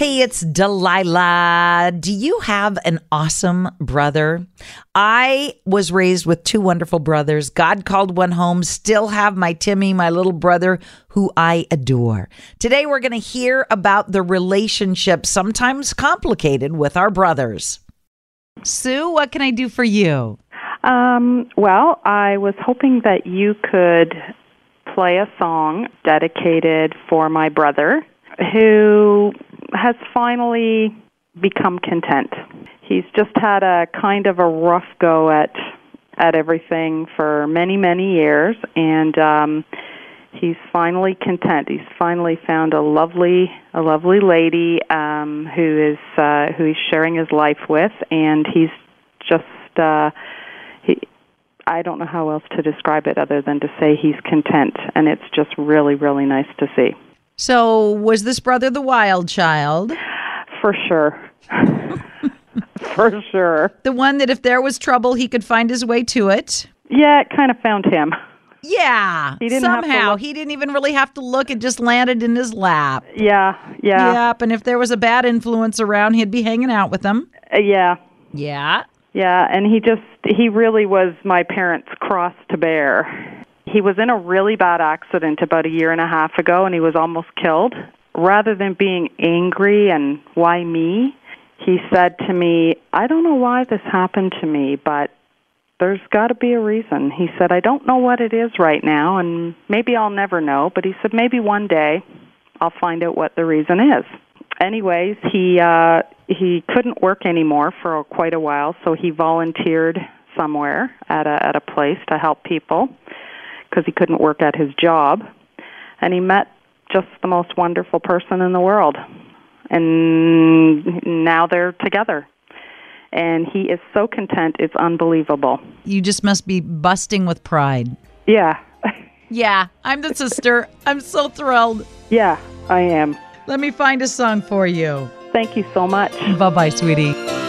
Hey, it's Delilah. Do you have an awesome brother? I was raised with two wonderful brothers. God called one home. Still have my Timmy, my little brother, who I adore. Today, we're going to hear about the relationship, sometimes complicated, with our brothers. Sue, what can I do for you? Um, well, I was hoping that you could play a song dedicated for my brother who has finally become content. He's just had a kind of a rough go at at everything for many many years and um he's finally content. He's finally found a lovely a lovely lady um who is uh who he's sharing his life with and he's just uh he I don't know how else to describe it other than to say he's content and it's just really really nice to see. So, was this brother the wild child? For sure. For sure. The one that if there was trouble, he could find his way to it? Yeah, it kind of found him. Yeah. He didn't somehow. He didn't even really have to look. It just landed in his lap. Yeah, yeah, Yep. And if there was a bad influence around, he'd be hanging out with them. uh, yeah, Yeah. yeah. And he just, he really was my parents' cross to bear. He was in a really bad accident about a year and a half ago and he was almost killed. Rather than being angry and why me, he said to me, I don't know why this happened to me, but there's got to be a reason. He said, I don't know what it is right now, and maybe I'll never know, but he said, maybe one day I'll find out what the reason is. Anyways, he uh he couldn't work anymore for quite a while, so he volunteered somewhere at a at a place to help people because he couldn't work at his job. And he met just the most wonderful person in the world. And now they're together. And he is so content, it's unbelievable. You just must be busting with pride. Yeah. Yeah. I'm the sister. I'm so thrilled. Yeah, I am. Let me find a song for you. Thank you so much. Bye bye, sweetie.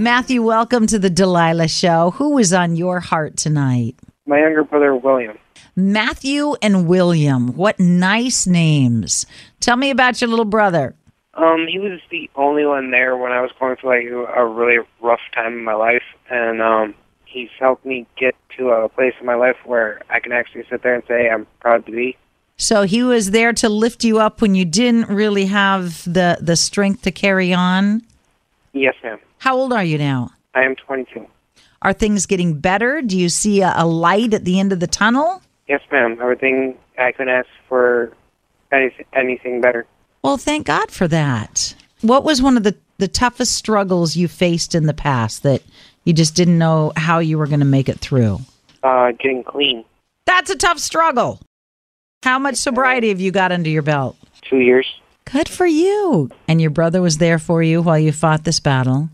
Matthew, welcome to the Delilah Show. Who is on your heart tonight? My younger brother, William. Matthew and William. What nice names. Tell me about your little brother. Um, he was the only one there when I was going through like a really rough time in my life, and um, he's helped me get to a place in my life where I can actually sit there and say I'm proud to be. So he was there to lift you up when you didn't really have the, the strength to carry on. Yes, ma'am. How old are you now? I am 22. Are things getting better? Do you see a, a light at the end of the tunnel? Yes, ma'am. Everything I couldn't ask for anything, anything better. Well, thank God for that. What was one of the, the toughest struggles you faced in the past that you just didn't know how you were going to make it through? Uh, getting clean. That's a tough struggle. How much sobriety have you got under your belt? Two years. Good for you. And your brother was there for you while you fought this battle.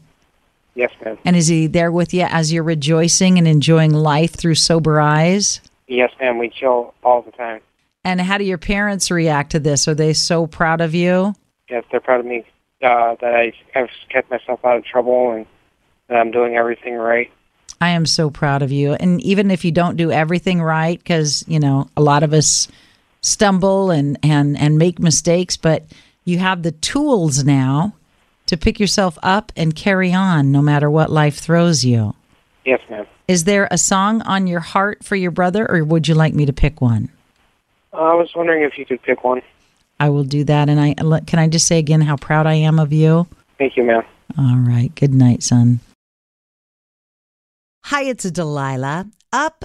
Yes, ma'am. And is he there with you as you're rejoicing and enjoying life through sober eyes? Yes, ma'am. We chill all the time. And how do your parents react to this? Are they so proud of you? Yes, they're proud of me uh, that I have kept myself out of trouble and that I'm doing everything right. I am so proud of you. And even if you don't do everything right, because, you know, a lot of us stumble and, and, and make mistakes, but you have the tools now to pick yourself up and carry on no matter what life throws you. Yes, ma'am. Is there a song on your heart for your brother, or would you like me to pick one? Uh, I was wondering if you could pick one. I will do that. And I can I just say again how proud I am of you. Thank you, ma'am. All right. Good night, son. Hi, it's Delilah. Up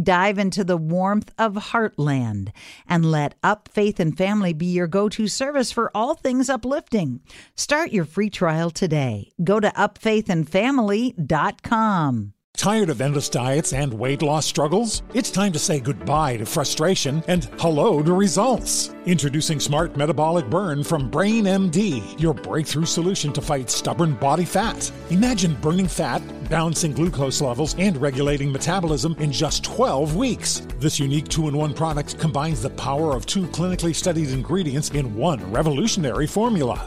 Dive into the warmth of Heartland and let Up Faith and Family be your go to service for all things uplifting. Start your free trial today. Go to upfaithandfamily.com. Tired of endless diets and weight loss struggles? It's time to say goodbye to frustration and hello to results. Introducing Smart Metabolic Burn from Brain MD, your breakthrough solution to fight stubborn body fat. Imagine burning fat, balancing glucose levels, and regulating metabolism in just 12 weeks. This unique two in one product combines the power of two clinically studied ingredients in one revolutionary formula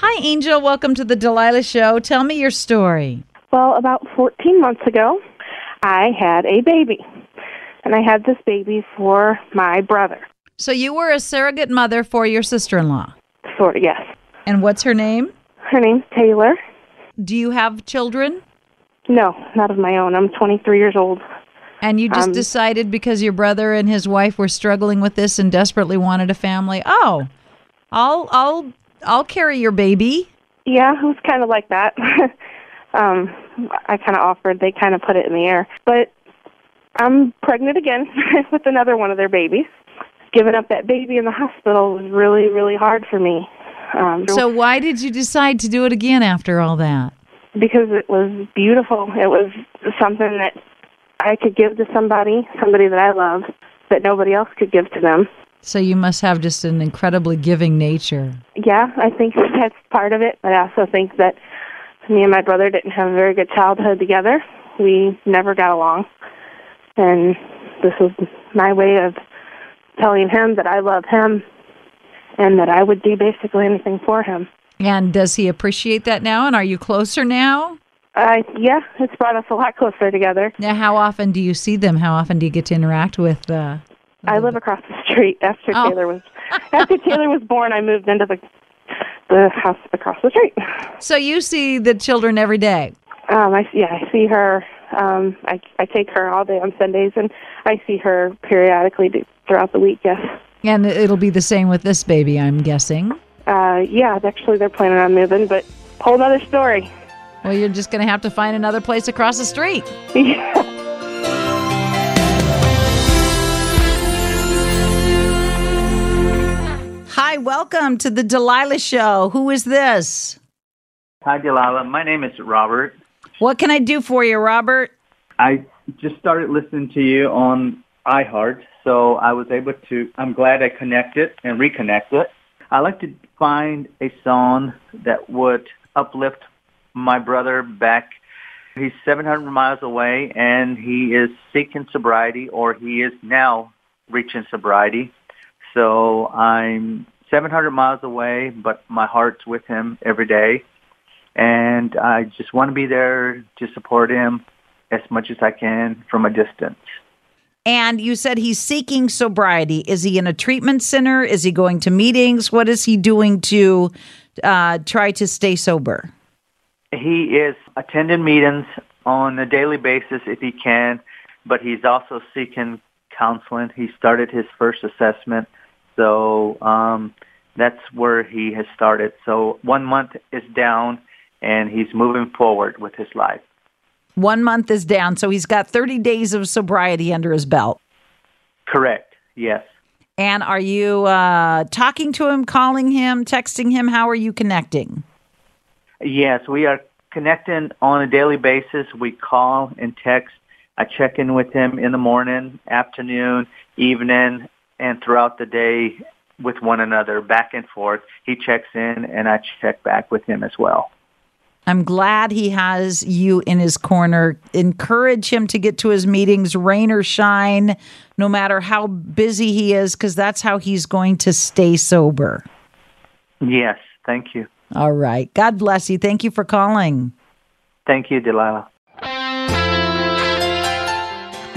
Hi, Angel. Welcome to the Delilah Show. Tell me your story. Well, about 14 months ago, I had a baby. And I had this baby for my brother. So you were a surrogate mother for your sister in law. Sort of, yes. And what's her name? Her name's Taylor. Do you have children? No, not of my own. I'm 23 years old. And you just Um, decided because your brother and his wife were struggling with this and desperately wanted a family. Oh, I'll I'll I'll carry your baby. Yeah, it was kind of like that. um, I kind of offered. They kind of put it in the air. But I'm pregnant again with another one of their babies. Giving up that baby in the hospital was really, really hard for me. Um, So why did you decide to do it again after all that? because it was beautiful. It was something that I could give to somebody, somebody that I love, that nobody else could give to them. So you must have just an incredibly giving nature. Yeah, I think that's part of it, but I also think that me and my brother didn't have a very good childhood together. We never got along. And this was my way of telling him that I love him and that I would do basically anything for him. And does he appreciate that now? And are you closer now? Uh, yeah, it's brought us a lot closer together. Now, how often do you see them? How often do you get to interact with? Uh, I live across the street. After Oh. Taylor was after Taylor was born, I moved into the the house across the street. so you see the children every day. Um, I yeah, I see her. Um, I I take her all day on Sundays, and I see her periodically d- throughout the week. Yes. And it'll be the same with this baby, I'm guessing. Uh, yeah, actually, they're planning on moving, but whole other story. Well, you're just going to have to find another place across the street. Yeah. Hi, welcome to the Delilah Show. Who is this? Hi, Delilah. My name is Robert. What can I do for you, Robert? I just started listening to you on iHeart, so I was able to. I'm glad I connected and reconnected. I like to find a song that would uplift my brother back. He's 700 miles away, and he is seeking sobriety, or he is now reaching sobriety. So I'm 700 miles away, but my heart's with him every day. And I just want to be there to support him as much as I can from a distance. And you said he's seeking sobriety. Is he in a treatment center? Is he going to meetings? What is he doing to uh, try to stay sober? He is attending meetings on a daily basis if he can, but he's also seeking counseling. He started his first assessment, so um, that's where he has started. So one month is down, and he's moving forward with his life. One month is down, so he's got 30 days of sobriety under his belt. Correct. Yes. And are you uh, talking to him, calling him, texting him? How are you connecting? Yes, we are connecting on a daily basis. We call and text. I check in with him in the morning, afternoon, evening, and throughout the day with one another, back and forth. He checks in, and I check back with him as well. I'm glad he has you in his corner. Encourage him to get to his meetings, rain or shine, no matter how busy he is, because that's how he's going to stay sober. Yes, thank you. All right. God bless you. Thank you for calling. Thank you, Delilah.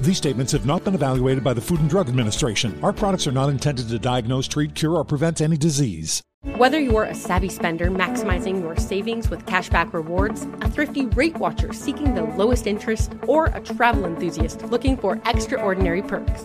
These statements have not been evaluated by the Food and Drug Administration. Our products are not intended to diagnose, treat, cure, or prevent any disease. Whether you're a savvy spender maximizing your savings with cashback rewards, a thrifty rate watcher seeking the lowest interest, or a travel enthusiast looking for extraordinary perks,